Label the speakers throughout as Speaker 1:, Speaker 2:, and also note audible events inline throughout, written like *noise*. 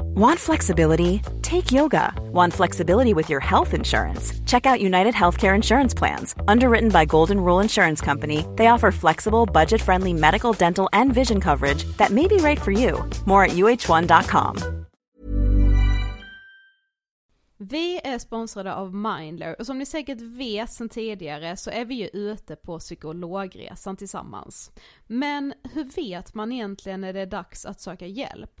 Speaker 1: Want flexibility? Take yoga. Want flexibility with your health insurance? Check out United Healthcare Insurance Plans. Underwritten by Golden Rule Insurance Company, they offer flexible, budget friendly medical, dental, and vision coverage that may be right for you. More at uh1.com.
Speaker 2: Vi är sponsrade av Mindler och som ni säkert vet sedan tidigare så är vi ju ute på psykologresan tillsammans. Men hur vet man egentligen när det är dags att söka hjälp?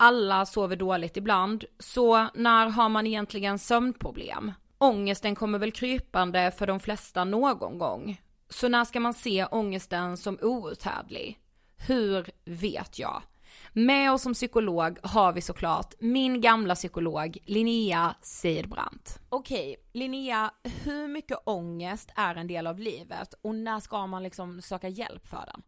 Speaker 3: Alla sover dåligt ibland, så när har man egentligen sömnproblem? Ångesten kommer väl krypande för de flesta någon gång. Så när ska man se ångesten som outhärdlig? Hur vet jag? Med oss som psykolog har vi såklart min gamla psykolog Linnea Seidbrant.
Speaker 4: Okej, Linnea, hur mycket ångest är en del av livet och när ska man liksom söka hjälp för den?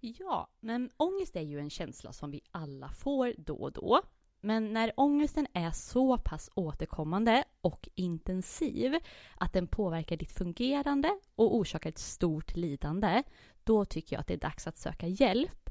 Speaker 5: Ja, men ångest är ju en känsla som vi alla får då och då. Men när ångesten är så pass återkommande och intensiv att den påverkar ditt fungerande och orsakar ett stort lidande, då tycker jag att det är dags att söka hjälp.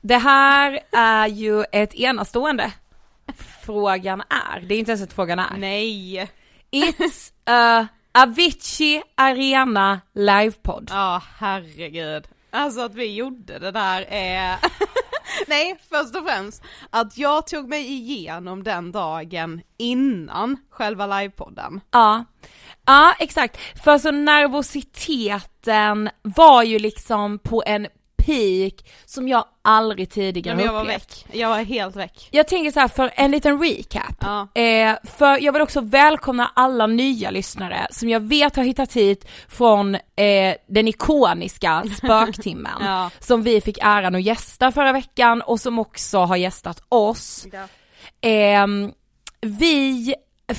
Speaker 3: Det här är ju ett enastående. Frågan är, det är inte ens ett frågan är.
Speaker 2: Nej!
Speaker 3: It's a Avicii Arena livepodd.
Speaker 2: Ja, herregud. Alltså att vi gjorde det där är... *laughs* Nej, först och främst att jag tog mig igenom den dagen innan själva livepodden.
Speaker 3: Ja. Ja, exakt. För så nervositeten var ju liksom på en peak som jag aldrig tidigare
Speaker 2: Men jag var
Speaker 3: upplevt.
Speaker 2: väck. Jag var helt väck.
Speaker 3: Jag tänker så här för en liten recap.
Speaker 2: Ja.
Speaker 3: Eh, för jag vill också välkomna alla nya lyssnare som jag vet har hittat hit från eh, den ikoniska *laughs* spöktimmen.
Speaker 2: Ja.
Speaker 3: Som vi fick äran att gästa förra veckan och som också har gästat oss. Ehm, vi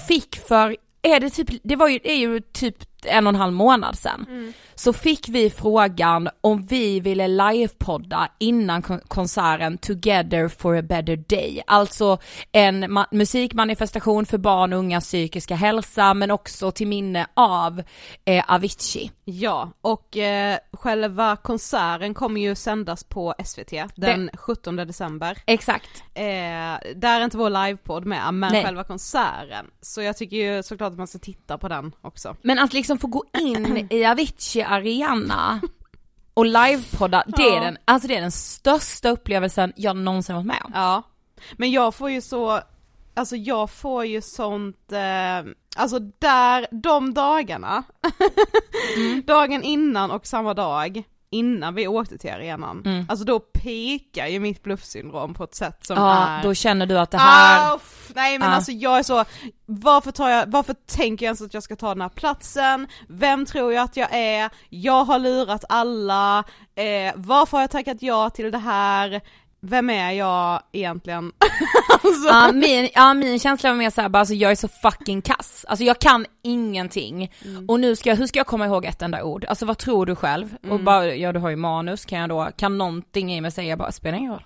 Speaker 3: fick för, är det typ, det var ju, det är ju typ en och en halv månad sedan. Så fick vi frågan om vi ville livepodda innan kon- konserten Together for a better day. Alltså en ma- musikmanifestation för barn och ungas psykiska hälsa men också till minne av eh, Avicii.
Speaker 2: Ja, och eh, själva konserten kommer ju sändas på SVT den 17 december.
Speaker 3: Exakt.
Speaker 2: Eh, där är inte vår livepodd med, men
Speaker 3: Nej.
Speaker 2: själva konserten. Så jag tycker ju såklart att man ska titta på den också.
Speaker 3: Men att liksom få gå in i Avicii Arena och livepodda, det är
Speaker 2: Ja.
Speaker 3: den, alltså det är den största upplevelsen jag någonsin varit med om.
Speaker 2: Ja, men jag får ju så, alltså jag får ju sånt, eh, alltså där, de dagarna, *laughs* dagen innan och samma dag, innan vi åkte till arenan. Alltså då pikar ju mitt bluffsyndrom på ett sätt som
Speaker 3: Ja,
Speaker 2: är...
Speaker 3: då känner du att det här...
Speaker 2: Ah, nej men
Speaker 3: Ja.
Speaker 2: alltså jag är så, varför tar jag, varför tänker jag ens att jag ska ta den här platsen? Vem tror jag att jag är? Jag har lurat alla, eh, varför har jag tackat ja till det här? Vem är jag egentligen? *laughs* alltså,
Speaker 3: Ja min, ja, min känsla var mer såhär, bara, alltså, jag är så fucking kass. Alltså jag kan ingenting.
Speaker 2: Mm.
Speaker 3: Och nu ska jag, hur ska jag komma ihåg ett enda ord? Alltså vad tror du själv?
Speaker 2: Mm.
Speaker 3: Och bara, ja du har ju manus, kan jag då, kan någonting i mig säga bara, spelar ingen roll.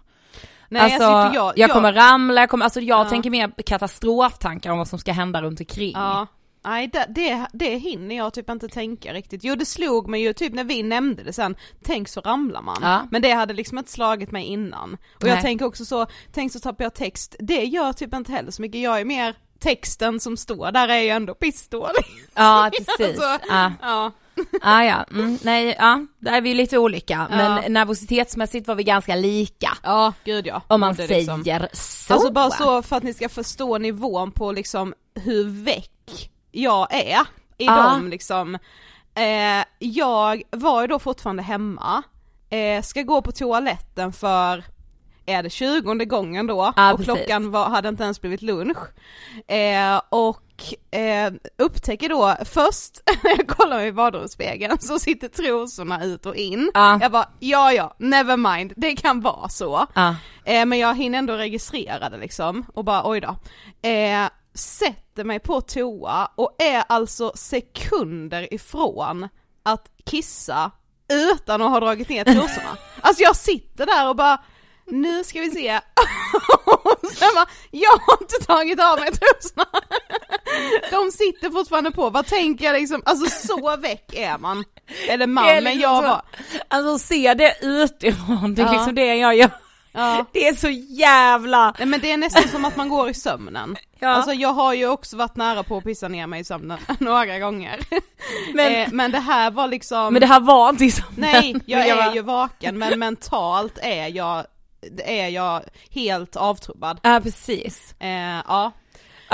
Speaker 2: nej,
Speaker 3: alltså,
Speaker 2: för
Speaker 3: jag,
Speaker 2: jag,
Speaker 3: kommer ramla, jag kommer, alltså jag
Speaker 2: Ja.
Speaker 3: tänker mer katastroftankar om vad som ska hända runt omkring.
Speaker 2: Ja. Nej det, det, det hinner jag typ inte tänka riktigt. Jo det slog mig ju typ när vi nämnde det sen, tänk så ramlar man.
Speaker 3: Ja.
Speaker 2: Men det hade liksom inte slagit mig innan. Och
Speaker 3: Nej.
Speaker 2: jag tänker också så, tänk så tappar jag text, det gör typ inte heller så mycket, jag är mer texten som står där är ju ändå pissdålig.
Speaker 3: Ja *laughs* precis.
Speaker 2: Alltså,
Speaker 3: ja.
Speaker 2: Ja.
Speaker 3: Ah, ja, mm, nej, ja, där är vi lite olika.
Speaker 2: Ja.
Speaker 3: Men nervositetsmässigt var vi ganska lika.
Speaker 2: Ja, gud ja.
Speaker 3: Om man
Speaker 2: det
Speaker 3: säger
Speaker 2: liksom-
Speaker 3: så.
Speaker 2: Alltså bara så för att ni ska förstå nivån på liksom hur väck jag är i
Speaker 3: Ja.
Speaker 2: dem liksom. Eh, jag var ju då fortfarande hemma, eh, ska gå på toaletten för är det tjugonde gången då
Speaker 3: Ja,
Speaker 2: och
Speaker 3: precis.
Speaker 2: klockan var, hade inte ens blivit lunch. Eh, och eh, upptäcker då först *laughs* när jag kollar mig i badrumsspegeln så sitter trosorna ut och in.
Speaker 3: Ja.
Speaker 2: Jag bara ja ja, never mind, det kan vara så.
Speaker 3: Ja.
Speaker 2: Eh, men jag hinner ändå registrera det liksom och bara oj då. Sätter mig på toa och är alltså sekunder ifrån att kissa utan att ha dragit ner trosorna. *laughs* alltså jag sitter där och bara nu ska vi se. *laughs* och sen bara, jag har inte tagit av mig trosorna. *laughs* De sitter fortfarande på, vad tänker jag liksom, alltså så väck är man. Eller man, men jag var,
Speaker 3: Alltså se det utifrån, det är
Speaker 2: Ja.
Speaker 3: liksom det jag gör.
Speaker 2: Ja.
Speaker 3: Det är så jävla...
Speaker 2: Nej men det är nästan som att man går i sömnen. *laughs*
Speaker 3: Ja.
Speaker 2: Alltså jag har ju också varit nära på att pissa ner mig i sömnen *laughs* några gånger. *laughs*
Speaker 3: Men-
Speaker 2: eh, men det här var liksom,
Speaker 3: Men det här var inte som
Speaker 2: nej jag är ju vaken men mentalt är jag, är jag helt avtrubbad.
Speaker 3: Ja precis.
Speaker 2: Eh, ja.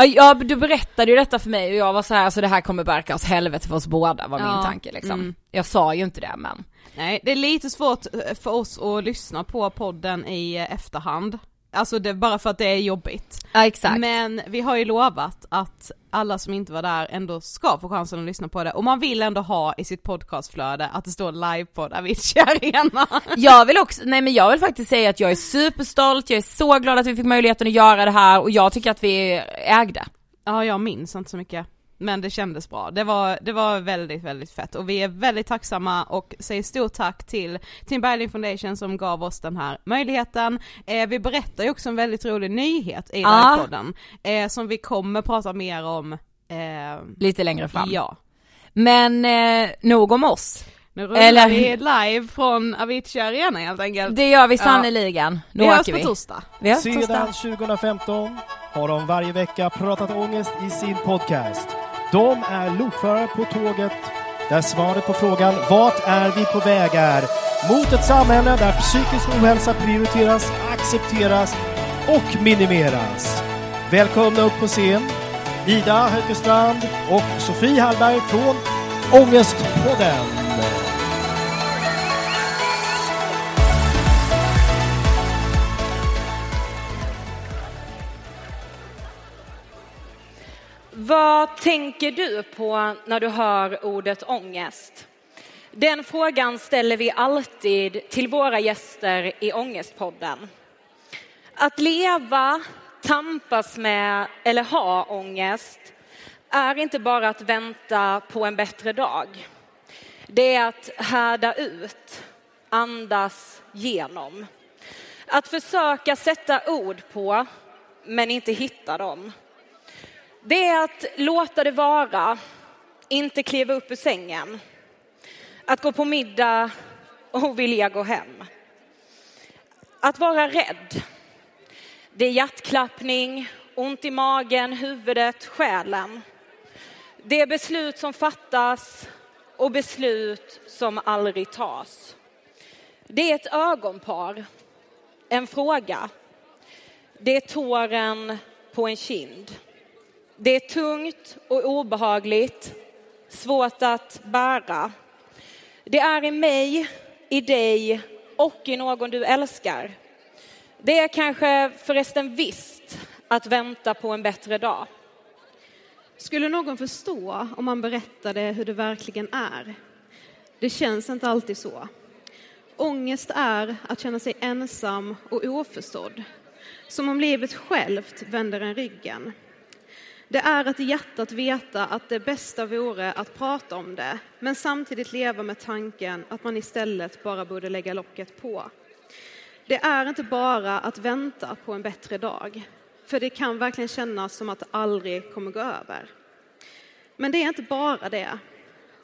Speaker 3: Ja, du berättade ju detta för mig och jag var så här, alltså det här kommer barka åt helvete för oss båda var min
Speaker 2: Ja,
Speaker 3: tanke liksom.
Speaker 2: mm.
Speaker 3: Jag sa ju inte det men.
Speaker 2: Nej, det är lite svårt eh, för oss att lyssna på podden i eh, efterhand. Alltså det bara för att det är jobbigt.
Speaker 3: Ja exakt.
Speaker 2: Men vi har ju lovat att alla som inte var där ändå ska få chansen att lyssna på det och man vill ändå ha i sitt podcastflöde att det står livepodd Avicii Arena. *laughs*
Speaker 3: Jag vill också, nej men jag vill faktiskt säga att jag är superstolt, jag är så glad att vi fick möjligheten att göra det här och jag tycker att vi ägde.
Speaker 2: Ja jag minns inte så mycket. Men det kändes bra. Det var, det var väldigt, väldigt fett och vi är väldigt tacksamma och säger stort tack till Tim Bergling Foundation som gav oss den här möjligheten. Eh, vi berättar ju också en väldigt rolig nyhet i den här
Speaker 3: Ja.
Speaker 2: podden eh, som vi kommer prata mer om. Eh,
Speaker 3: Lite längre fram.
Speaker 2: ja.
Speaker 3: Men eh, nog om oss.
Speaker 2: Nu rullar
Speaker 3: Eller-
Speaker 2: vi live från Avicii Arena helt enkelt.
Speaker 3: Det gör vi
Speaker 2: Ja.
Speaker 3: sannerligen. Nu
Speaker 2: vi hörs
Speaker 3: åker
Speaker 2: på
Speaker 3: vi.
Speaker 2: torsdag.
Speaker 3: Vi hörs på
Speaker 6: Sedan
Speaker 3: torsdag.
Speaker 6: 2015 har de varje vecka pratat ångest i sin podcast. De är lokförare på tåget där svaret på frågan vart är vi på väg är mot ett samhälle där psykisk ohälsa prioriteras, accepteras och minimeras. Välkomna upp på scen Ida Hökestrand och Sofie Hallberg från Ångestpodden.
Speaker 7: Vad tänker du på när du hör ordet ångest? Den frågan ställer vi alltid till våra gäster i Ångestpodden. Att leva, tampas med eller ha ångest är inte bara att vänta på en bättre dag. Det är att härda ut, andas genom. Att försöka sätta ord på, men inte hitta dem. Det är att låta det vara, inte kliva upp ur sängen. Att gå på middag och vilja gå hem. Att vara rädd. Det är hjärtklappning, ont i magen, huvudet, själen. Det är beslut som fattas och beslut som aldrig tas. Det är ett ögonpar, en fråga. Det är tåren på en kind. Det är tungt och obehagligt, svårt att bära. Det är i mig i dig och i någon du älskar. Det är kanske förresten visst att vänta på en bättre dag.
Speaker 2: Skulle någon förstå om man berättade hur det verkligen är? Det känns inte alltid så. Ångest är att känna sig ensam och oförstådd. Som om livet självt vänder en ryggen. Det är att i hjärtat veta att det bästa vore att prata om det, men samtidigt leva med tanken att man istället bara borde lägga locket på. Det är inte bara att vänta på en bättre dag, för det kan verkligen kännas som att det aldrig kommer gå över. Men det är inte bara det.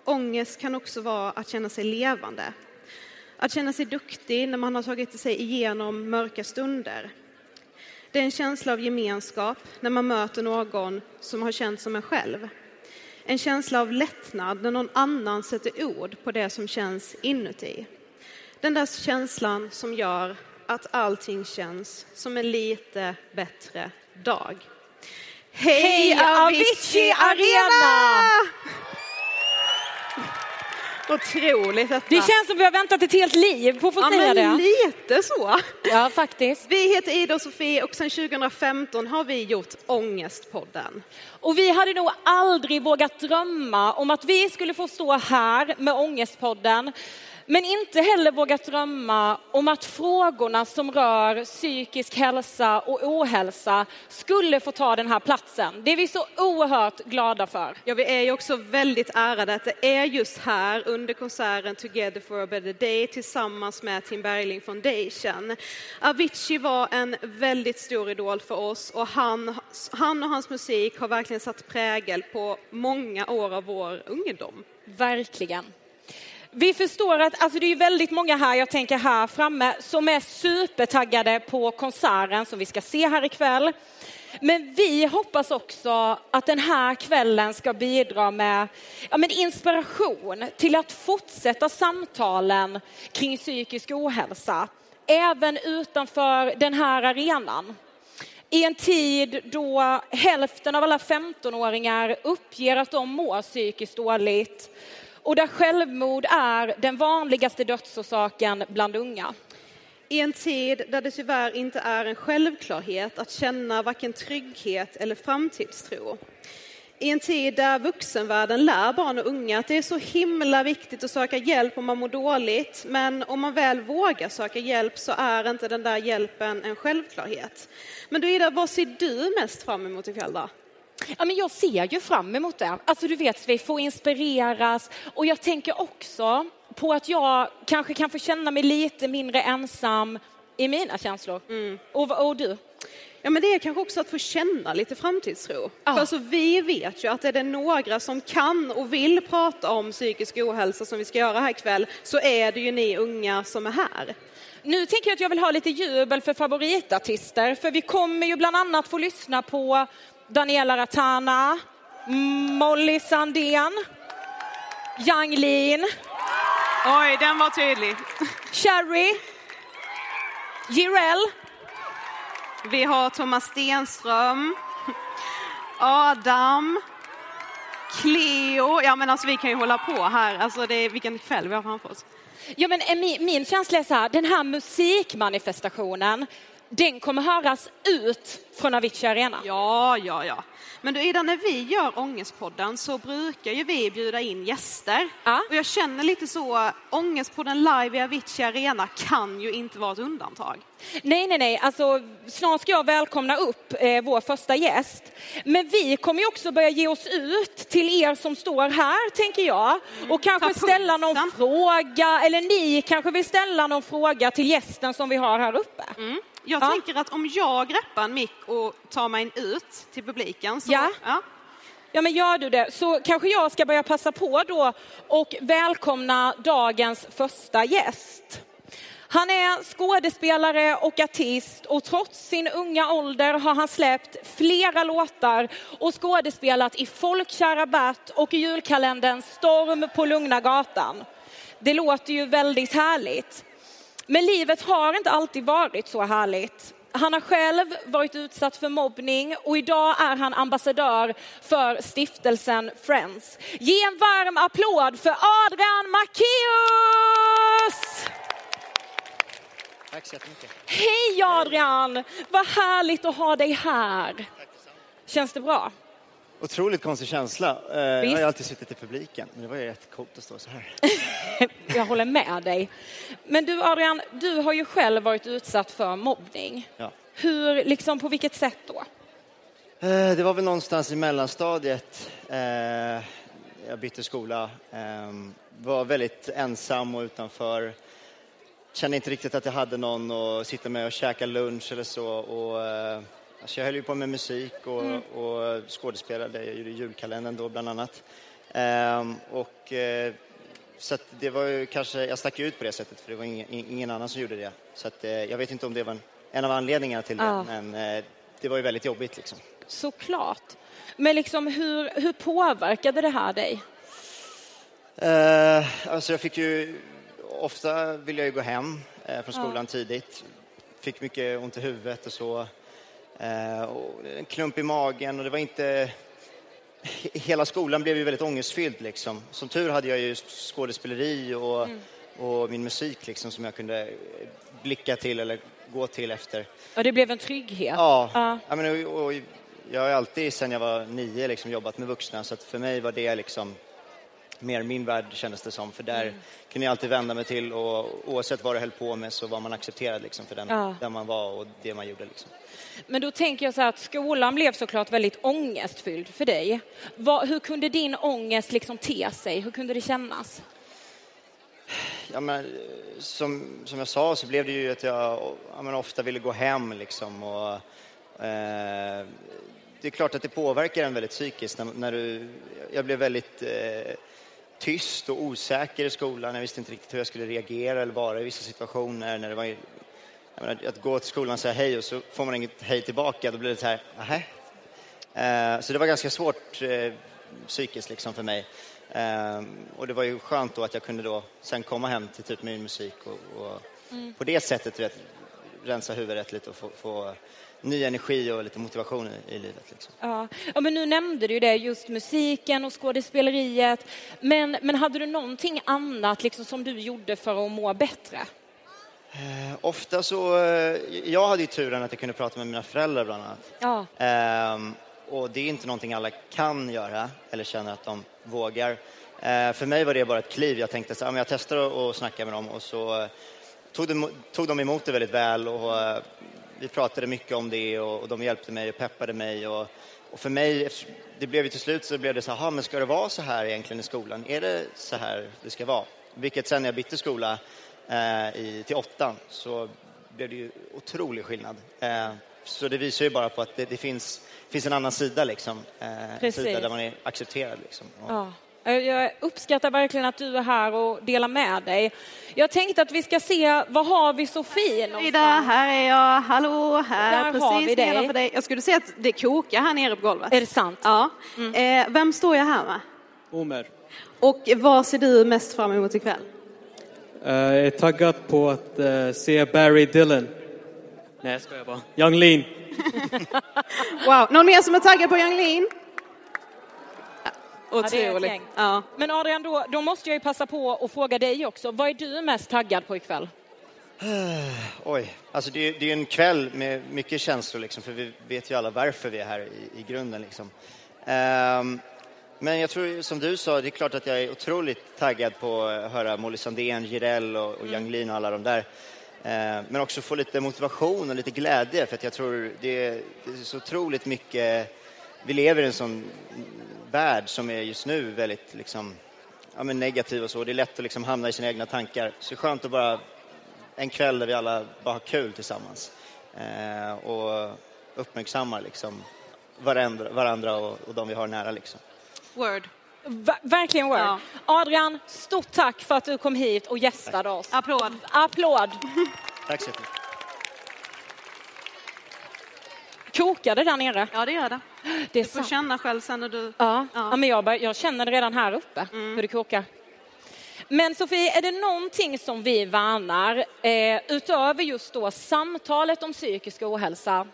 Speaker 2: Ångest kan också vara att känna sig levande. Att känna sig duktig när man har tagit sig igenom mörka stunder. Det är en känsla av gemenskap när man möter någon som har känt som en själv. En känsla av lättnad när någon annan sätter ord på det som känns inuti. Den där känslan som gör att allting känns som en lite bättre dag. Hej Avicii Arena! Otroligt detta.
Speaker 7: Det känns som vi har väntat ett helt liv på att få
Speaker 2: ja,
Speaker 7: säga
Speaker 2: men
Speaker 7: det.
Speaker 2: lite så.
Speaker 7: Ja, faktiskt.
Speaker 2: Vi heter Ida och Sofie och sedan 2015 har vi gjort Ångestpodden.
Speaker 7: Och vi hade nog aldrig vågat drömma om att vi skulle få stå här med Ångestpodden. Men inte heller vågat drömma om att frågorna som rör psykisk hälsa och ohälsa skulle få ta den här platsen. Det är vi så oerhört glada för.
Speaker 2: Ja, vi är ju också väldigt ärade att det är just här under konserten Together for a better day tillsammans med Tim Bergling Foundation. Avicii var en väldigt stor idol för oss och han, han och hans musik har verkligen satt prägel på många år av vår ungdom.
Speaker 7: Verkligen. Vi förstår att alltså det är väldigt många här, jag tänker här framme, som är supertaggade på konserten som vi ska se här ikväll. Men vi hoppas också att den här kvällen ska bidra med ja, men inspiration till att fortsätta samtalen kring psykisk ohälsa, även utanför den här arenan. I en tid då hälften av alla 15-åringar uppger att de mår psykiskt dåligt och där självmord är den vanligaste dödsorsaken bland unga.
Speaker 2: I en tid där det tyvärr inte är en självklarhet att känna varken trygghet eller framtidstro. I en tid där vuxenvärlden lär barn och unga att det är så himla viktigt att söka hjälp om man mår dåligt, men om man väl vågar söka hjälp så är inte den där hjälpen en självklarhet. Men du Ida, vad ser du mest fram emot ikväll då?
Speaker 7: Ja, men jag ser ju fram emot det. Alltså du vet, vi får inspireras och jag tänker också på att jag kanske kan få känna mig lite mindre ensam i mina känslor.
Speaker 2: Mm.
Speaker 7: Och, och du?
Speaker 2: Ja, men det är kanske också att få känna lite framtidstro.
Speaker 7: Ja.
Speaker 2: För alltså, vi vet ju att är det några som kan och vill prata om psykisk ohälsa som vi ska göra här ikväll så är det ju ni unga som är här.
Speaker 7: Nu tänker jag att jag vill ha lite jubel för favoritartister, för vi kommer ju bland annat få lyssna på Daniela Ratana, Molly Sandén, Yang Lin,
Speaker 2: Oj, den var tydlig.
Speaker 7: Cherry, Jireel,
Speaker 2: Vi har Thomas Stenström, Adam, Cleo. Ja, men alltså vi kan ju hålla på här. Alltså det är, vilken kväll vi har framför oss.
Speaker 7: Ja, men eh, min, min känsla är så här, den här musikmanifestationen, den kommer höras ut från Avicii Arena.
Speaker 2: Ja, ja, ja. Men du Ida, när vi gör Ångestpodden så brukar ju vi bjuda in gäster.
Speaker 7: Ja.
Speaker 2: Och jag känner lite så, Ångestpodden live i Avicii Arena kan ju inte vara ett undantag.
Speaker 7: Nej, nej, nej, alltså snart ska jag välkomna upp eh, vår första gäst. Men vi kommer ju också börja ge oss ut till er som står här, tänker jag. Och kanske ställa någon fråga, eller ni kanske vill ställa någon fråga till gästen som vi har här uppe.
Speaker 2: Mm. Jag
Speaker 7: Ja.
Speaker 2: tänker att om jag greppar en mick och tar mig ut till publiken så...
Speaker 7: Ja.
Speaker 2: ja.
Speaker 7: Ja, men gör du det så kanske jag ska börja passa på då och välkomna dagens första gäst. Han är skådespelare och artist och trots sin unga ålder har han släppt flera låtar och skådespelat i Folkkära Bert och i julkalendern Storm på Lugna Gatan. Det låter ju väldigt härligt. Men livet har inte alltid varit så härligt. Han har själv varit utsatt för mobbning och idag är han ambassadör för stiftelsen Friends. Ge en varm applåd för Adrian Macéus!
Speaker 8: Tack så jättemycket.
Speaker 7: Hej Adrian! Vad härligt att ha dig här. Känns det bra?
Speaker 8: Otroligt konstig känsla. Eh, Jag
Speaker 7: Visst.
Speaker 8: har alltid suttit i publiken, men det var ju jättecoolt att stå så här. *laughs*
Speaker 7: Jag håller med dig. Men du Adrian, du har ju själv varit utsatt för mobbning.
Speaker 8: Ja.
Speaker 7: Hur, liksom på vilket sätt då?
Speaker 8: Eh, Det var väl någonstans i mellanstadiet. Eh, Jag bytte skola. Eh, Var väldigt ensam och utanför. Kände inte riktigt att jag hade någon att sitta med och käka lunch eller så. Och, alltså jag höll ju på med musik och, och skådespelade. Jag gjorde julkalendern då bland annat. Eh, Och, eh, så det var ju kanske, jag stack ut på det sättet för det var ingen, ingen annan som gjorde det. Så att, eh, jag vet inte om det var en, en av anledningarna till det,
Speaker 7: Ja.
Speaker 8: men eh, det var ju väldigt jobbigt liksom.
Speaker 7: Såklart. Men liksom hur, hur påverkade det här dig?
Speaker 8: Alltså jag fick ju, ofta ville jag ju gå hem från skolan tidigt. Fick mycket ont i huvudet och så. Eh, och en klump i magen och det var inte... he- Hela skolan blev ju väldigt ångestfylld liksom. Som tur hade jag ju skådespeleri och, och min musik liksom som jag kunde blicka till eller gå till efter.
Speaker 7: Ja, det blev en trygghet.
Speaker 8: Ja,
Speaker 7: Ja.
Speaker 8: ja. men, och, och, jag har alltid sedan jag var nio liksom, jobbat med vuxna så att för mig var det liksom mer min värld kändes det som. För där
Speaker 7: Mm.
Speaker 8: kunde jag alltid vända mig till och oavsett vad det höll på med så var man accepterad liksom, för den,
Speaker 7: Ja.
Speaker 8: den man var och det man gjorde. Liksom.
Speaker 7: Men då tänker jag så här att skolan blev såklart väldigt ångestfylld för dig. Vad, hur kunde din ångest liksom te sig? Hur kunde det kännas?
Speaker 8: Ja, men, som, som jag sa så blev det ju att jag ja, men, ofta ville gå hem liksom. Och, eh, det är klart att det påverkar en väldigt psykiskt. När, när du, jag blev väldigt eh, tyst och osäker i skolan. Jag visste inte riktigt hur jag skulle reagera eller vara i vissa situationer. När det var, menar, att gå till skolan och säga hej och så får man inget hej tillbaka, då blir det så här, nähä? Eh, så det var ganska svårt eh, psykiskt liksom för mig. Eh, och det var ju skönt då att jag kunde då sen komma hem till typ min musik och, och på det sättet vet, rensa huvudet lite och få, få ny energi och lite motivation i, i livet. Liksom.
Speaker 7: Ja. ja, men nu nämnde du ju det, just musiken och skådespeleriet. Men, men hade du någonting annat liksom, som du gjorde för att må bättre?
Speaker 8: Eh, ofta så, eh, jag hade ju turen att jag kunde prata med mina föräldrar bland annat.
Speaker 7: Ja.
Speaker 8: Ehm, och det är inte någonting alla kan göra eller känner att de vågar. Eh, för mig var det bara ett kliv. Jag tänkte så, ja, men jag testar att att snacka med dem och så eh, tog de, tog de emot det väldigt väl och eh, vi pratade mycket om det och, och de hjälpte mig och peppade mig. Och, och för mig, det blev ju till slut så blev det så här, "Jaha, men ska det vara så här egentligen i skolan? Är det så här det ska vara? Vilket sen när jag bytte skola eh, i, till åttan så blev det ju otrolig skillnad. Eh, så det visar ju bara på att det, det finns, finns en annan sida liksom. Eh, en sida där man är accepterad liksom. Och,
Speaker 7: Ja. Jag- Jag uppskattar verkligen att du är här och delar med dig. Jag tänkte att vi ska se, vad har vi Sofie
Speaker 2: Ida,
Speaker 7: någonstans?
Speaker 2: här är jag. Hallå, här.
Speaker 7: Där
Speaker 2: precis
Speaker 7: har vi dig.
Speaker 2: dig. Jag skulle säga att det kokar här nere på golvet.
Speaker 7: Är det sant?
Speaker 2: Ja. Eh, vem står jag här med?
Speaker 9: Omer.
Speaker 2: Och vad ser du mest fram emot ikväll?
Speaker 9: Eh, jag är taggad på att eh, se Barry Dillon. Nej, jag skojar bara. Young Lean. *laughs*
Speaker 2: Wow, någon mer som är taggad på Yung Lean? Otroligt.
Speaker 7: gäng.
Speaker 2: Ja.
Speaker 7: Men Adrian, då, då måste jag ju passa på att fråga dig också. Vad är du mest taggad på ikväll? *sighs*
Speaker 8: Oj, alltså det, är- det är en kväll med mycket känslor liksom, för vi vet ju alla varför vi är här i, i grunden liksom. Ehm, men jag tror, som du sa, det är klart att jag är otroligt taggad på att höra Molly Sandén, Jireel och, och Yung Lean och alla de där. Ehm, men också få lite motivation och lite glädje, för att jag tror det är, det är så otroligt mycket, vi lever i en sån värld som är just nu väldigt liksom, ja, men negativ och så. Det är lätt att liksom hamna i sina egna tankar. Så det är skönt att bara en kväll där vi alla bara har kul tillsammans eh, och uppmärksammar liksom varandra, varandra och, och de vi har nära. Liksom.
Speaker 2: Word.
Speaker 7: Ver- verkligen word.
Speaker 2: Ja.
Speaker 7: Adrian, stort tack för att du kom hit och gästade oss.
Speaker 2: Applåd.
Speaker 7: Applåd. *laughs*
Speaker 8: Tack så jättemycket.
Speaker 7: Kokar det där nere?
Speaker 2: Ja, det gör det.
Speaker 7: Det är
Speaker 2: Du får
Speaker 7: sant.
Speaker 2: känna själv sen när du...
Speaker 7: Ja,
Speaker 2: Ja. Mm.
Speaker 7: ja. men jag, jag känner det redan här uppe, hur det kokar. Men Sofie, är det någonting som vi värnar, eh, utöver just då samtalet om psykisk ohälsa,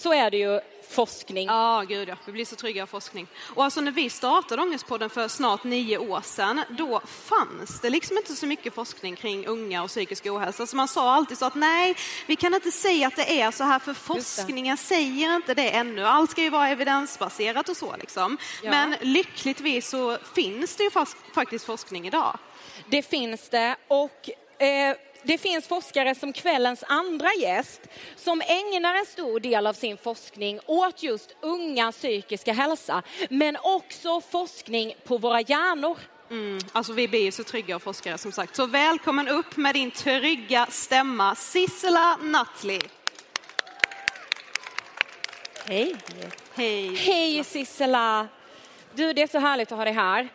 Speaker 7: så är det ju forskning.
Speaker 2: Ja, gud ja. Vi blir så trygga av forskning. Och alltså när vi startade Ångestpodden för snart nio år sedan, då fanns det liksom inte så mycket forskning kring unga och psykisk ohälsa. Så man sa alltid så att nej, vi kan inte säga att det är så här för forskningen säger inte det ännu. Allt ska ju vara evidensbaserat och så liksom.
Speaker 7: Ja.
Speaker 2: Men lyckligtvis så finns det ju fast, faktiskt forskning idag.
Speaker 7: Det finns det och eh, det finns forskare som kvällens andra gäst som ägnar en stor del av sin forskning åt just unga psykiska hälsa, men också forskning på våra hjärnor.
Speaker 2: Mm, alltså vi blir ju så trygga av forskare som sagt. Så välkommen upp med din trygga stämma, Sissela Nattli.
Speaker 7: Hej.
Speaker 2: Hej.
Speaker 7: Hej Sissela! Du, det är så härligt att ha dig här.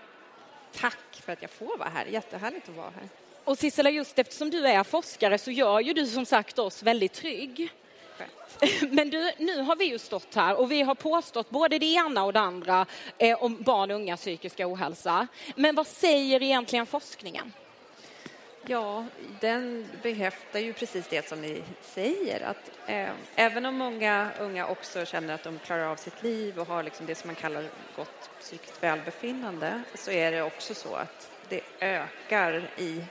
Speaker 7: Tack för att jag får vara här. Jättehärligt att vara här. Och Sissela, just eftersom du är forskare så gör ju du som sagt oss väldigt trygg. Men du, nu har vi ju stått här och vi har påstått både det ena och det andra eh, om barn och unga psykiska ohälsa. Men vad säger egentligen forskningen?
Speaker 10: Ja, den behäftar ju precis det som ni säger. Att, eh, även om många unga också känner att de klarar av sitt liv och har liksom det som man kallar gott psykiskt välbefinnande så är det också så att det ökar i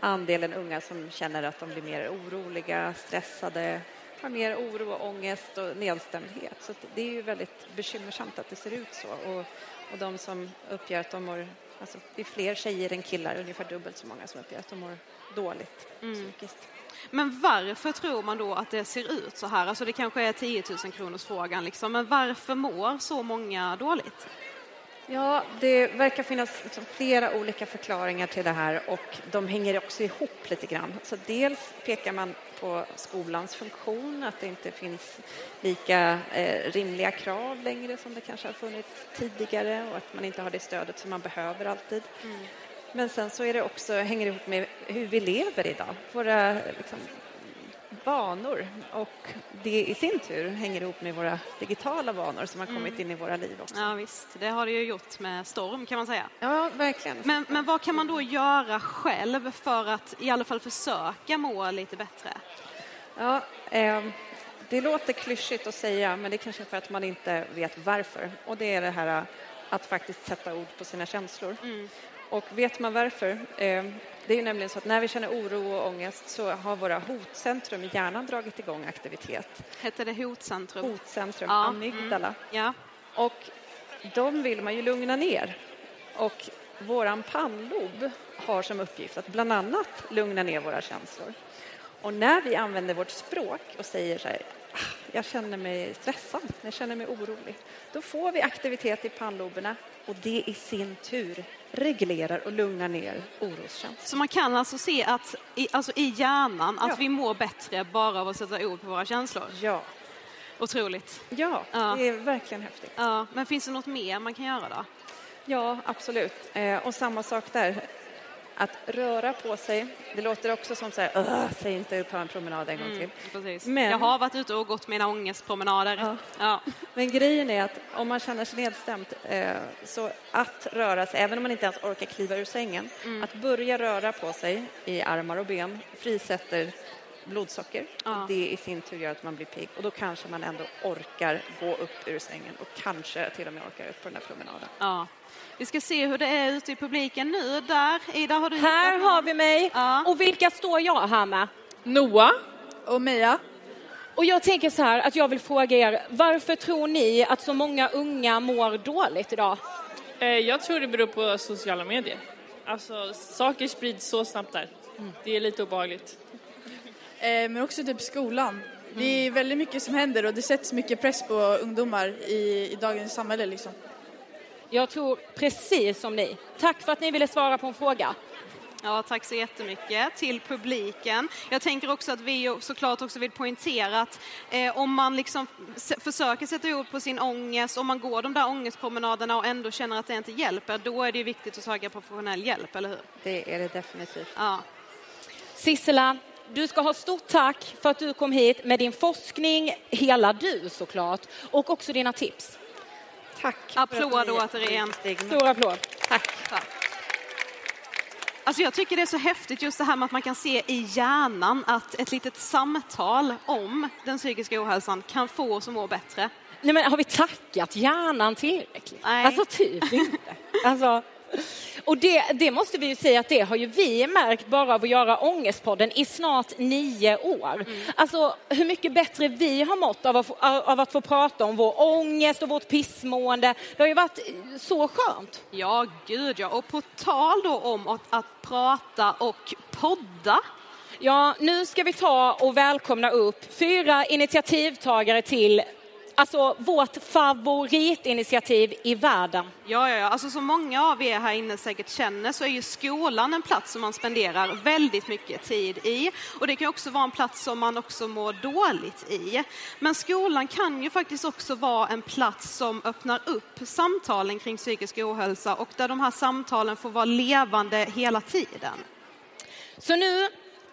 Speaker 10: andelen unga som känner att de blir mer oroliga, stressade, har mer oro, och ångest och nedstämdhet. Så det är ju väldigt bekymmersamt att det ser ut så. Och, och de som uppger att de mår Alltså, det är fler tjejer än killar, ungefär dubbelt så många som uppger att de mår dåligt psykiskt.
Speaker 2: Men varför tror man då att det ser ut så här? Alltså det kanske är 10 000 kronors frågan liksom, men varför mår så många dåligt?
Speaker 10: Ja, det verkar finnas liksom flera olika förklaringar till det här och de hänger också ihop lite grann. Så dels pekar man på skolans funktion, att det inte finns lika eh, rimliga krav längre som det kanske har funnits tidigare och att man inte har det stödet som man behöver alltid. Men sen så är det också, hänger det ihop med hur vi lever idag, våra liksom, vanor och det i sin tur hänger ihop med våra digitala vanor som har kommit
Speaker 2: Mm.
Speaker 10: in i våra liv också.
Speaker 2: Ja visst, det har det ju gjort med storm kan man säga.
Speaker 10: Ja, verkligen.
Speaker 2: Men, men vad kan man då göra själv för att i alla fall försöka må lite bättre?
Speaker 10: Ja, eh, det låter klyschigt att säga, men det är kanske för att man inte vet varför. Och det är det här att faktiskt sätta ord på sina känslor. Och vet man varför? Eh, det är ju nämligen så att när vi känner oro och ångest så har våra hotcentrum i hjärnan dragit igång aktivitet.
Speaker 2: Hette det hotcentrum?
Speaker 10: Hotcentrum,
Speaker 2: Ja,
Speaker 10: amygdala.
Speaker 2: mm, ja.
Speaker 10: Och de vill man ju lugna ner. Och våran pannlob har som uppgift att bland annat lugna ner våra känslor. Och när vi använder vårt språk och säger så här, "Ah, jag känner mig stressad, jag känner mig orolig, då får vi aktivitet i pannloberna och det i sin tur reglerar och lugnar ner oroskänslor.
Speaker 2: Så man kan alltså se att i, alltså i hjärnan att
Speaker 10: Ja.
Speaker 2: vi mår bättre bara av att sätta ord på våra känslor?
Speaker 10: Ja.
Speaker 2: Otroligt.
Speaker 10: Ja,
Speaker 2: Ja.
Speaker 10: det är verkligen häftigt.
Speaker 2: Ja, men finns det något mer man kan göra då?
Speaker 10: Ja, absolut. Eh, och samma sak där. Att röra på sig. Det låter också som så här, "Ugh, säg inte ta en promenad en gång till.
Speaker 2: Mm.
Speaker 10: Men-
Speaker 2: Jag har varit ute och gått mina ångestpromenader.
Speaker 10: Ja.
Speaker 2: Ja.
Speaker 10: Men grejen är att om man känner sig nedstämd eh, så att röra sig, även om man inte ens orkar kliva ur sängen,
Speaker 2: Mm.
Speaker 10: att börja röra på sig i armar och ben frisätter blodsocker.
Speaker 2: Ja.
Speaker 10: Det i sin tur gör att man blir pigg och då kanske man ändå orkar gå upp ur sängen och kanske till och med orkar ut på den här promenaden.
Speaker 2: Ja. Vi ska se hur det är ute i publiken nu. Där, Ida, har du
Speaker 7: Här
Speaker 2: hittat
Speaker 7: har vi mig.
Speaker 2: Ja.
Speaker 7: Och vilka står jag här med?
Speaker 11: Noah och Mia.
Speaker 7: Och jag tänker så här att jag vill fråga er, varför tror ni att så många unga mår dåligt idag?
Speaker 11: Eh, Jag tror det beror på sociala medier. Alltså, saker sprids så snabbt där. Det är lite obehagligt.
Speaker 12: Eh, men också typ skolan. Det är väldigt mycket som händer och det sätts mycket press på ungdomar i, i dagens samhälle. Liksom.
Speaker 7: Jag tror precis som ni. Tack för att ni ville svara på en fråga.
Speaker 2: Ja, tack så jättemycket till publiken. Jag tänker också att vi såklart också vill poängtera att eh, om man liksom försöker sätta ord på sin ångest, om man går de där ångestpromenaderna och ändå känner att det inte hjälper, då är det ju viktigt att söka professionell hjälp, eller hur?
Speaker 10: Det är det definitivt.
Speaker 2: Ja.
Speaker 7: Sissela, du ska ha stort tack för att du kom hit med din forskning, hela du såklart, och också dina tips.
Speaker 10: Tack.
Speaker 2: Applåd återigen.
Speaker 7: Stor applåd.
Speaker 10: Tack.
Speaker 2: Tack. Alltså jag tycker det är så häftigt just det här med att man kan se i hjärnan att ett litet samtal om den psykiska ohälsan kan få oss att må bättre.
Speaker 7: Nej men har vi tackat hjärnan tillräckligt?
Speaker 2: Nej.
Speaker 7: Alltså typ inte. Alltså, *laughs* och det, det måste vi ju säga att det har ju vi märkt bara av att göra Ångestpodden i snart nio år. Alltså hur mycket bättre vi har mått av att, få- av att få prata om vår ångest och vårt pissmående. Det har ju varit så skönt.
Speaker 2: Ja, gud ja. Och på tal då om att, att prata och podda.
Speaker 7: Ja, nu ska vi ta och välkomna upp fyra initiativtagare till alltså vårt favoritinitiativ i världen.
Speaker 2: Ja, ja, ja. Alltså som många av er här inne säkert känner så är ju skolan en plats som man spenderar väldigt mycket tid i. Och det kan också vara en plats som man också mår dåligt i. Men skolan kan ju faktiskt också vara en plats som öppnar upp samtalen kring psykisk ohälsa och där de här samtalen får vara levande hela tiden.
Speaker 7: Så nu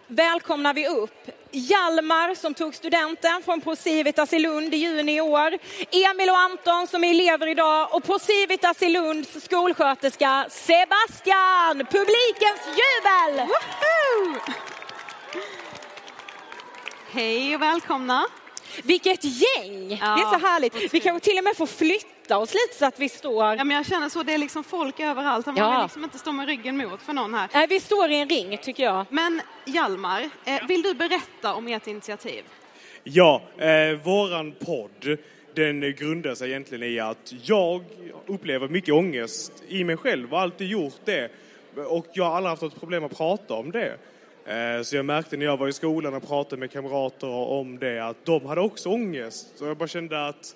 Speaker 7: välkomnar vi upp Hjalmar som tog studenten från Procivitas i Lund i juni i år. Emil och Anton som är elever idag och Procivitas i Lunds skolsköterska Sebastian. Publikens jubel!
Speaker 2: Hej och välkomna!
Speaker 7: Vilket gäng! Det är så härligt. Vi kanske till och med får flytta oss lite så att vi står...
Speaker 2: Ja, men jag känner så, det är liksom folk överallt. Man
Speaker 7: Ja.
Speaker 2: vill liksom inte stå med ryggen mot för någon här.
Speaker 7: Nej, vi står i en ring tycker jag.
Speaker 2: Men Hjalmar, eh, vill du berätta om ert initiativ?
Speaker 13: Ja, eh, våran podd den grundar sig egentligen i att jag upplever mycket ångest i mig själv och har alltid gjort det. Och jag har aldrig haft något problem att prata om det. Eh, så jag märkte när jag var i skolan och pratade med kamrater om det att de hade också ångest. Så jag bara kände att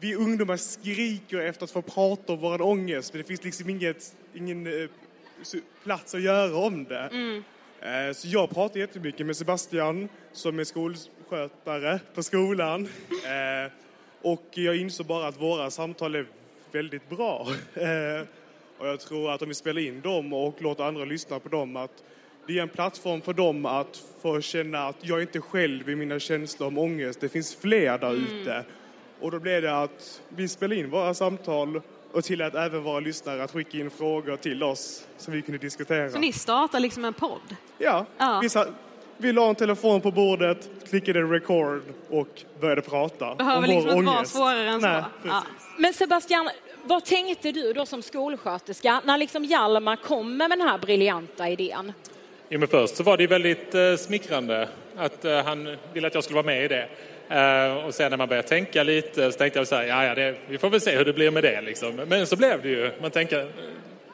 Speaker 13: vi ungdomar skriker efter att få prata om vår ångest men det finns liksom inget, ingen eh, plats att göra om det. Eh, Så jag pratar jättemycket med Sebastian som är skolskötare på skolan. *laughs* Och jag insåg bara att våra samtal är väldigt bra. *laughs* Och jag tror att om vi spelar in dem och låter andra lyssna på dem att det är en plattform för dem att få känna att jag är inte själv i mina känslor om ångest. Det finns fler där ute. Och då blev det att vi spelade in våra samtal och tillät även våra lyssnare att skicka in frågor till oss som vi kunde diskutera.
Speaker 2: Så ni startar liksom en podd?
Speaker 13: Ja,
Speaker 2: Ja.
Speaker 13: Vi, sa, vi la en telefon på bordet, klickade record och började prata
Speaker 2: Behöver
Speaker 13: om
Speaker 2: liksom
Speaker 13: vår
Speaker 2: inte vara
Speaker 13: ångest.
Speaker 2: svårare än så.
Speaker 13: Nej,
Speaker 2: Ja.
Speaker 7: Men Sebastian, vad tänkte du då som skolsköterska när liksom Hjalmar kommer med den här briljanta idén?
Speaker 14: Jo, men först så var det väldigt eh, smickrande att eh, han ville att jag skulle vara med i det. Eh, och sen när man började tänka lite så tänkte jag så här, ja, ja det, vi får väl se hur det blir med det liksom. Men så blev det ju. Man tänker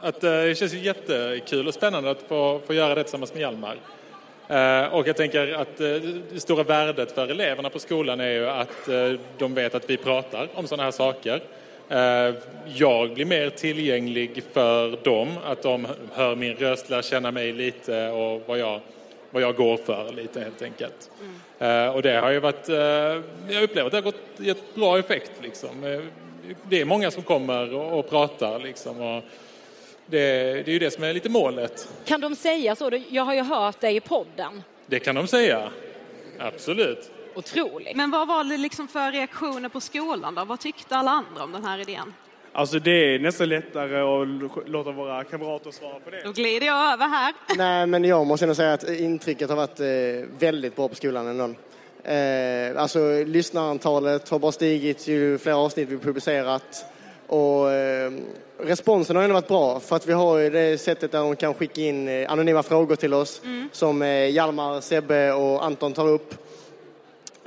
Speaker 14: att eh, det känns ju jättekul och spännande att få, få göra det tillsammans med Hjalmar. Eh, och jag tänker att eh, det stora värdet för eleverna på skolan är ju att eh, de vet att vi pratar om sådana här saker. Eh, jag blir mer tillgänglig för dem, att de hör min röst, lär känna mig lite och vad jag, vad jag går för lite helt enkelt. Eh, och det har ju varit, eh, jag upplever att det har gått, gett bra effekt liksom. Det är många som kommer och, och pratar liksom. Och det, det är ju det som är lite målet.
Speaker 7: Kan de säga så? Jag har ju hört dig i podden.
Speaker 14: Det kan de säga. Absolut.
Speaker 7: Otroligt.
Speaker 2: Men vad var det liksom för reaktioner på skolan då? Vad tyckte alla andra om den här idén?
Speaker 13: Alltså det är nästan lättare att låta våra kamrater svara på det.
Speaker 2: Då glider jag över här.
Speaker 15: Nej, men jag måste ändå säga att intrycket har varit eh, väldigt bra på skolan ändå. Eh, alltså lyssnarantalet har bara stigit ju fler avsnitt vi publicerat. Och eh, responsen har ändå varit bra för att vi har ju det sättet där de kan skicka in eh, anonyma frågor till oss som eh, Hjalmar, Sebbe och Anton tar upp.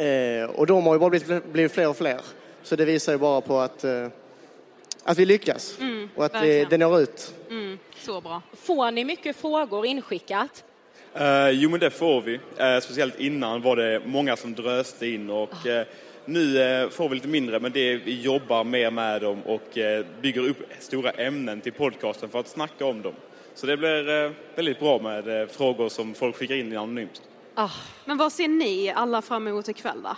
Speaker 15: Eh, och de har ju bara blivit, blivit fler och fler. Så det visar ju bara på att, eh, att vi lyckas
Speaker 2: Mm,
Speaker 15: och att det,
Speaker 2: verkligen.
Speaker 15: det når ut.
Speaker 2: Mm, så bra.
Speaker 7: Får ni mycket frågor inskickat?
Speaker 16: Eh, jo, men det får vi. Eh, speciellt innan var det många som dröste in och eh, nu eh, får vi lite mindre, men det, vi jobbar mer med dem och eh, bygger upp stora ämnen till podcasten för att snacka om dem. Så det blir eh, väldigt bra med eh, frågor som folk skickar in anonymt.
Speaker 2: Men vad ser ni alla fram emot ikväll då?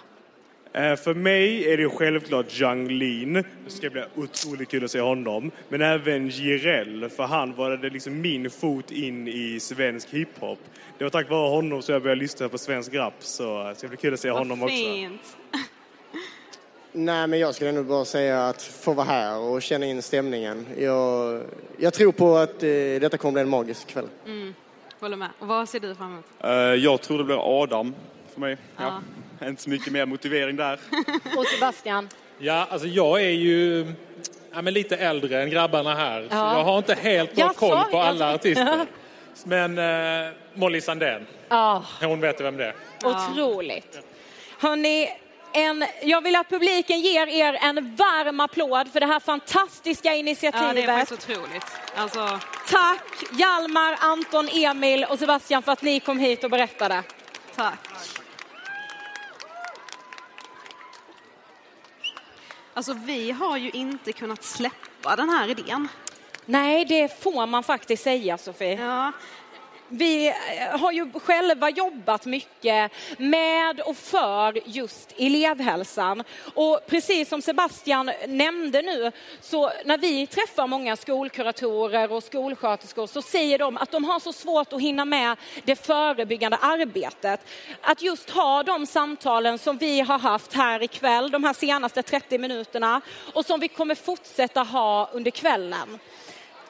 Speaker 13: Eh, För mig är det självklart Jung Lean. Det ska bli otroligt kul att se honom. Men även Jireel, för han var det liksom min fot in i svensk hiphop. Det var tack vare honom som jag började lyssna på svensk rap, så det ska bli kul att se honom också.
Speaker 2: Fint. *laughs*
Speaker 15: Nej, men jag skulle nog bara säga att få vara här och känna in stämningen. Jag, jag tror på att eh, detta kommer bli en magisk kväll.
Speaker 2: Mm. Håller med. Och vad ser du fram emot?
Speaker 16: Eh, jag tror det blir Adam för mig.
Speaker 2: Ja.
Speaker 16: Ja. *laughs* Inte så mycket mer motivering där. *laughs*
Speaker 3: Och Sebastian?
Speaker 14: Ja, alltså jag är ju ja, men lite äldre än grabbarna här. Så
Speaker 3: Ja.
Speaker 14: jag har inte helt bra koll på alla
Speaker 3: Jag-
Speaker 14: artister. *laughs* Men eh, Molly Sandén,
Speaker 3: Ja,
Speaker 14: hon vet vem det är.
Speaker 7: Otroligt. Hörrni, en, jag vill att publiken ger er en varm applåd för det här fantastiska initiativet.
Speaker 2: Ja, det är faktiskt otroligt. Alltså,
Speaker 7: Tack Hjalmar, Anton, Emil och Sebastian för att ni kom hit och berättade.
Speaker 2: Tack. alltså vi har ju inte kunnat släppa den här idén.
Speaker 7: Nej, det får man faktiskt säga Sofie.
Speaker 2: Ja.
Speaker 7: Vi eh, har ju själva jobbat mycket med och för just elevhälsan. Och precis som Sebastian nämnde nu, så när vi träffar många skolkuratorer och skolsköterskor så säger de att de har så svårt att hinna med det förebyggande arbetet. Att just ha de samtalen som vi har haft här ikväll, de här senaste 30 minuterna och som vi kommer fortsätta ha under kvällen.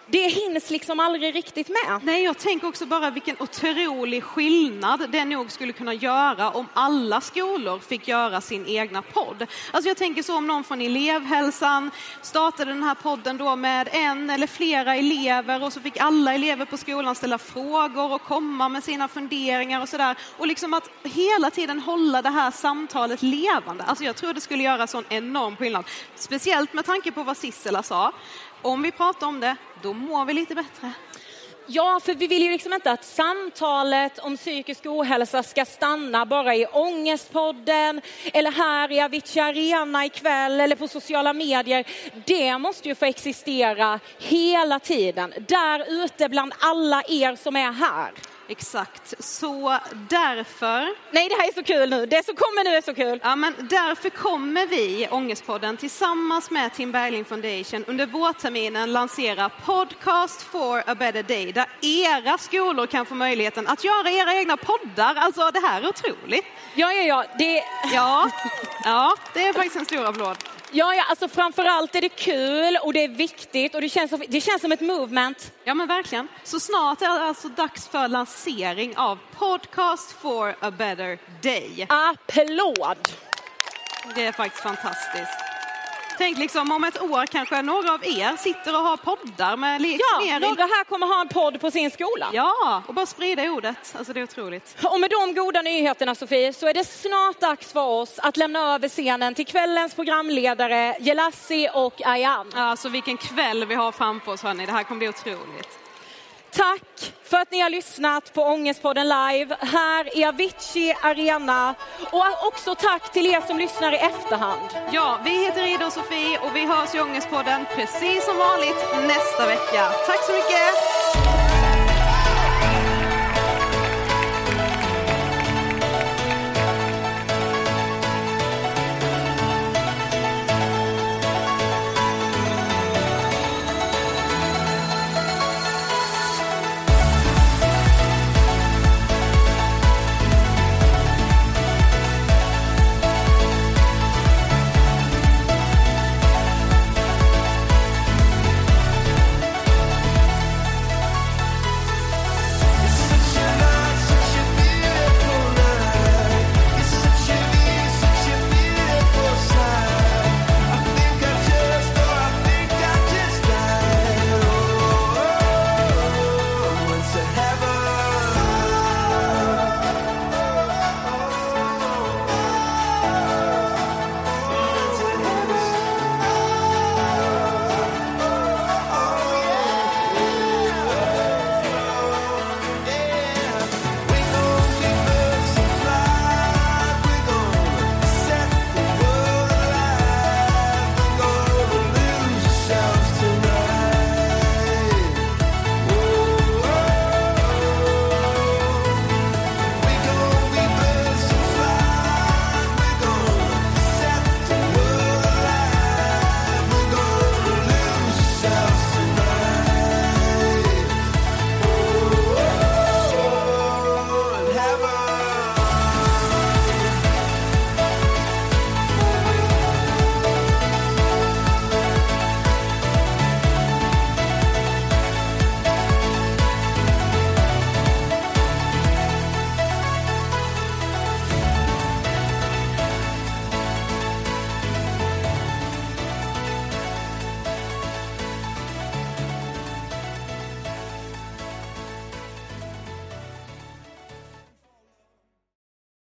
Speaker 7: Det hinns liksom aldrig riktigt med.
Speaker 2: Nej, jag tänker också bara vilken otrolig skillnad det nog skulle kunna göra om alla skolor fick göra sin egna podd. Alltså jag tänker så om någon från elevhälsan startade den här podden då med en eller flera elever och så fick alla elever på skolan ställa frågor och komma med sina funderingar och sådär. Och liksom att hela tiden hålla det här samtalet levande. Alltså jag tror det skulle göra sån enorm skillnad. Speciellt med tanke på vad Sissela sa. Om vi pratar om det, då mår vi lite bättre.
Speaker 7: Ja, för vi vill ju liksom inte att samtalet om psykisk ohälsa ska stanna bara i Ångestpodden eller här i Avicii Arena ikväll eller på sociala medier. Det måste ju få existera hela tiden, där ute bland alla er som är här.
Speaker 2: Exakt, så därför...
Speaker 7: Nej, det här är så kul nu. Det som kommer nu är så kul.
Speaker 2: Ja, men därför kommer vi, Ångestpodden, tillsammans med Tim Bergling Foundation under vårterminen lansera Podcast for a better day, där era skolor kan få möjligheten att göra era egna poddar. Alltså, det här är otroligt.
Speaker 7: Ja, ja, ja. Det...
Speaker 2: Ja, *laughs* ja, det är faktiskt en stor applåd.
Speaker 7: Ja, ja, alltså framförallt är det kul och det är viktigt och det känns, som- det känns som ett movement.
Speaker 2: Ja, men verkligen. Så snart är det alltså dags för lansering av Podcast for a better day.
Speaker 7: Applåd!
Speaker 2: Det är faktiskt fantastiskt. Tänk liksom om ett år kanske några av er sitter och har poddar med liksom
Speaker 7: Ja, några här kommer ha en podd på sin skola.
Speaker 2: Ja, och bara sprida ordet. Alltså det är otroligt.
Speaker 7: Och med de goda nyheterna Sofie så är det snart dags för oss att lämna över scenen till kvällens programledare Jelassi och Ayan.
Speaker 2: Alltså vilken kväll vi har framför oss hörni. Det här kommer bli otroligt.
Speaker 7: Tack för att ni har lyssnat på Ångestpodden live här i Avicii Arena. Och också tack till er som lyssnar i efterhand.
Speaker 2: Ja, vi heter Ida och Sofie och vi hörs i Ångestpodden precis som vanligt nästa vecka. Tack så mycket!